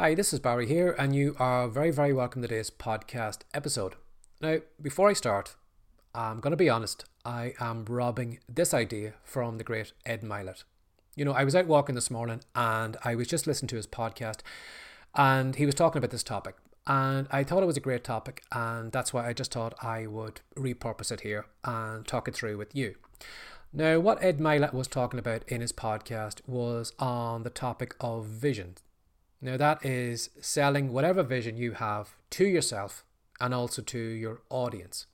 Hi, this is Barry here, and you are very, very welcome to today's podcast episode. Now, before I start, I'm going to be honest, I am robbing this idea from the great Ed Mylett. You know, I was out walking this morning and I was just listening to his podcast, and he was talking about this topic. And I thought it was a great topic, and that's why I just thought I would repurpose it here and talk it through with you. Now, what Ed Mylett was talking about in his podcast was on the topic of vision now, that is selling whatever vision you have to yourself and also to your audience.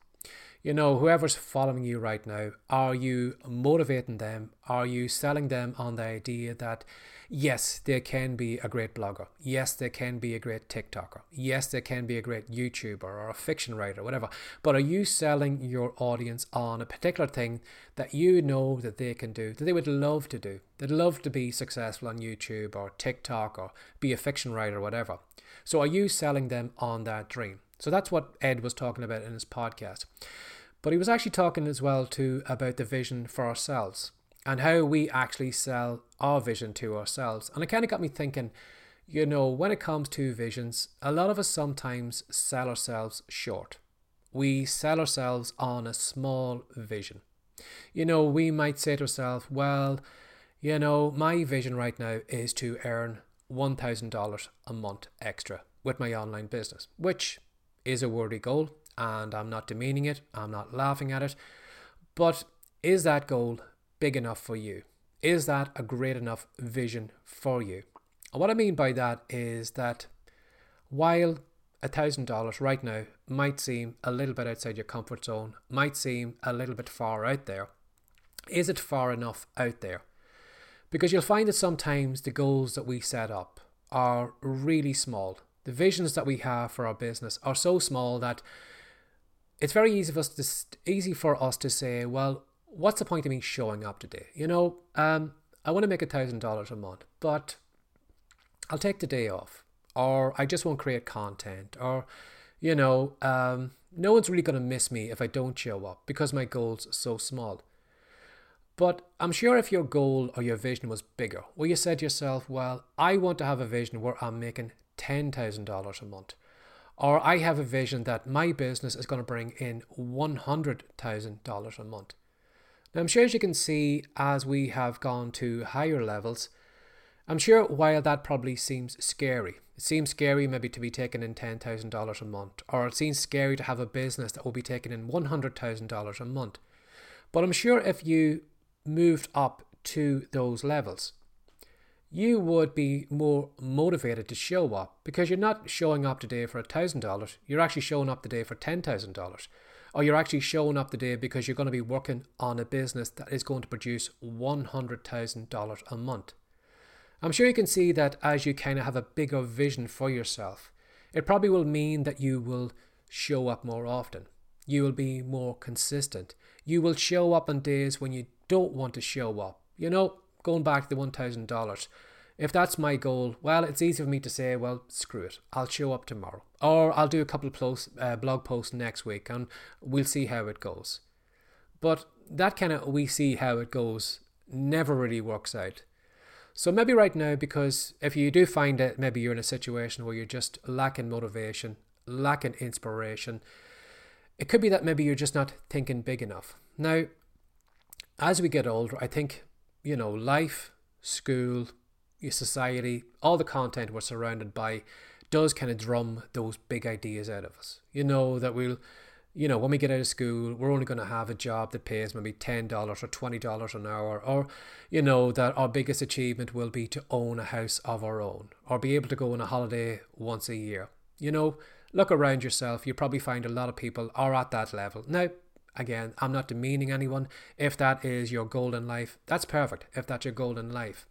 You know, whoever's following you right now, are you motivating them? Are you selling them on the idea that, yes, they can be a great blogger. Yes, they can be a great TikToker. Yes, they can be a great YouTuber or a fiction writer, whatever. But are you selling your audience on a particular thing that you know that they can do, that they would love to do? They'd love to be successful on YouTube or TikTok or be a fiction writer, or whatever. So are you selling them on that dream? So that's what Ed was talking about in his podcast. But he was actually talking as well too about the vision for ourselves and how we actually sell our vision to ourselves. And it kind of got me thinking, you know, when it comes to visions, a lot of us sometimes sell ourselves short. We sell ourselves on a small vision. You know, we might say to ourselves, well, you know, my vision right now is to earn $1,000 a month extra with my online business, which is a worthy goal and I'm not demeaning it, I'm not laughing at it. But is that goal big enough for you? Is that a great enough vision for you? And what I mean by that is that while $1,000 right now might seem a little bit outside your comfort zone, might seem a little bit far out there, is it far enough out there? Because you'll find that sometimes the goals that we set up are really small. The visions that we have for our business are so small that it's very easy for us to easy for us to say, well, what's the point of me showing up today? You know, um, I want to make a thousand dollars a month, but I'll take the day off, or I just won't create content, or you know, um, no one's really going to miss me if I don't show up because my goal's so small. But I'm sure if your goal or your vision was bigger, where you said to yourself, well, I want to have a vision where I'm making $10,000 a month or I have a vision that my business is going to bring in $100,000 a month. Now, I'm sure as you can see, as we have gone to higher levels, I'm sure while that probably seems scary, it seems scary maybe to be taking in $10,000 a month, or it seems scary to have a business that will be taking in $100,000 a month. But I'm sure if you moved up to those levels, you would be more motivated to show up because you're not showing up today for $1,000, you're actually showing up today for $10,000. Or you're actually showing up today because you're going to be working on a business that is going to produce $100,000 a month. I'm sure you can see that as you kind of have a bigger vision for yourself, it probably will mean that you will show up more often. You will be more consistent. You will show up on days when you don't want to show up. You know, going back to the $1,000. If that's my goal, well, it's easy for me to say, well, screw it. I'll show up tomorrow. Or I'll do a couple of posts, uh, blog posts next week and we'll see how it goes. But that kind of we see how it goes never really works out. So maybe right now, because if you do find that maybe you're in a situation where you're just lacking motivation, lacking inspiration, it could be that maybe you're just not thinking big enough. Now, as we get older, I think you know, life, school, your society, all the content we're surrounded by does kind of drum those big ideas out of us. You know, that we'll, you know, when we get out of school, we're only going to have a job that pays maybe $10 or $20 an hour, or, you know, that our biggest achievement will be to own a house of our own, or be able to go on a holiday once a year. You know, look around yourself, you probably find a lot of people are at that level. Now, Again, I'm not demeaning anyone. If that is your goal in life, that's perfect. If that's your goal in life.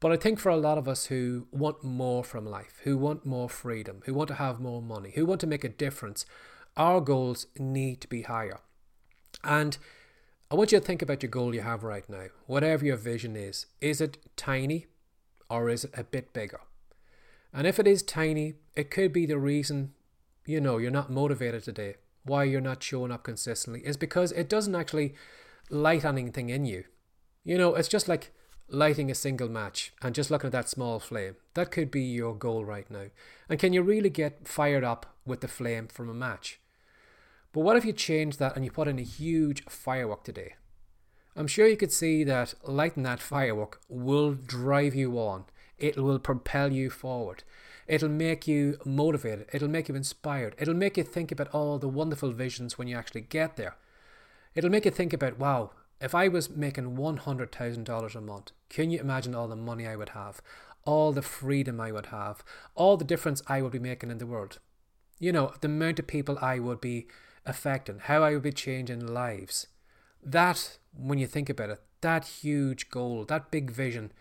But I think for a lot of us who want more from life, who want more freedom, who want to have more money, who want to make a difference, our goals need to be higher. And I want you to think about your goal you have right now. Whatever your vision is, is it tiny or is it a bit bigger? And if it is tiny, it could be the reason, you know, you're not motivated today why you're not showing up consistently is because it doesn't actually light anything in you. You know, it's just like lighting a single match and just looking at that small flame. That could be your goal right now. And can you really get fired up with the flame from a match? But what if you change that and you put in a huge firework today? I'm sure you could see that lighting that firework will drive you on. It will propel you forward. It'll make you motivated. It'll make you inspired. It'll make you think about all the wonderful visions when you actually get there. It'll make you think about, wow, if I was making $100,000 a month, can you imagine all the money I would have? All the freedom I would have? All the difference I would be making in the world? You know, the amount of people I would be affecting, how I would be changing lives. That, when you think about it, that huge goal, that big vision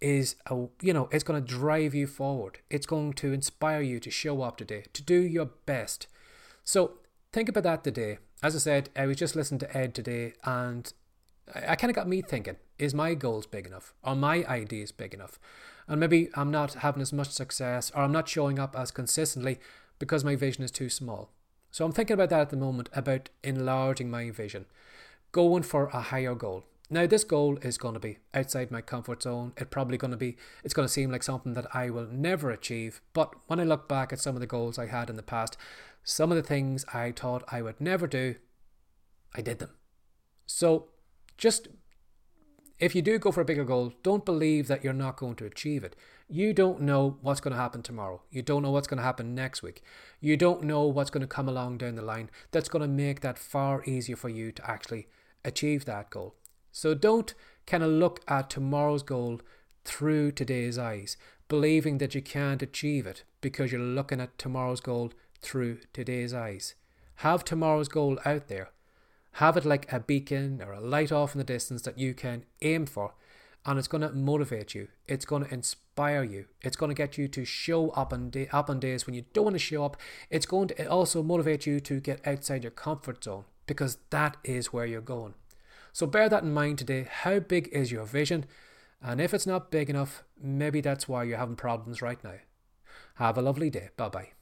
is a you know it's going to drive you forward it's going to inspire you to show up today to do your best so think about that today as i said i was just listening to ed today and I, kind of got me thinking is my goals big enough? Are my ideas big enough? And maybe I'm not having as much success or I'm not showing up as consistently because my vision is too small. So I'm thinking about that at the moment about enlarging my vision, going for a higher goal. Now this goal is going to be outside my comfort zone. It's probably going to be it's going to seem like something that I will never achieve, but when I look back at some of the goals I had in the past, some of the things I thought I would never do, I did them. So just if you do go for a bigger goal, don't believe that you're not going to achieve it. You don't know what's going to happen tomorrow. You don't know what's going to happen next week. You don't know what's going to come along down the line that's going to make that far easier for you to actually achieve that goal. So don't kind of look at tomorrow's goal through today's eyes, believing that you can't achieve it because you're looking at tomorrow's goal through today's eyes. Have tomorrow's goal out there have it like a beacon or a light off in the distance that you can aim for, and it's going to motivate you. It's going to inspire you. It's going to get you to show up on day, up on days when you don't want to show up. It's going to also motivate you to get outside your comfort zone because that is where you're going. So bear that in mind today. How big is your vision? And if it's not big enough, maybe that's why you're having problems right now. Have a lovely day. Bye bye.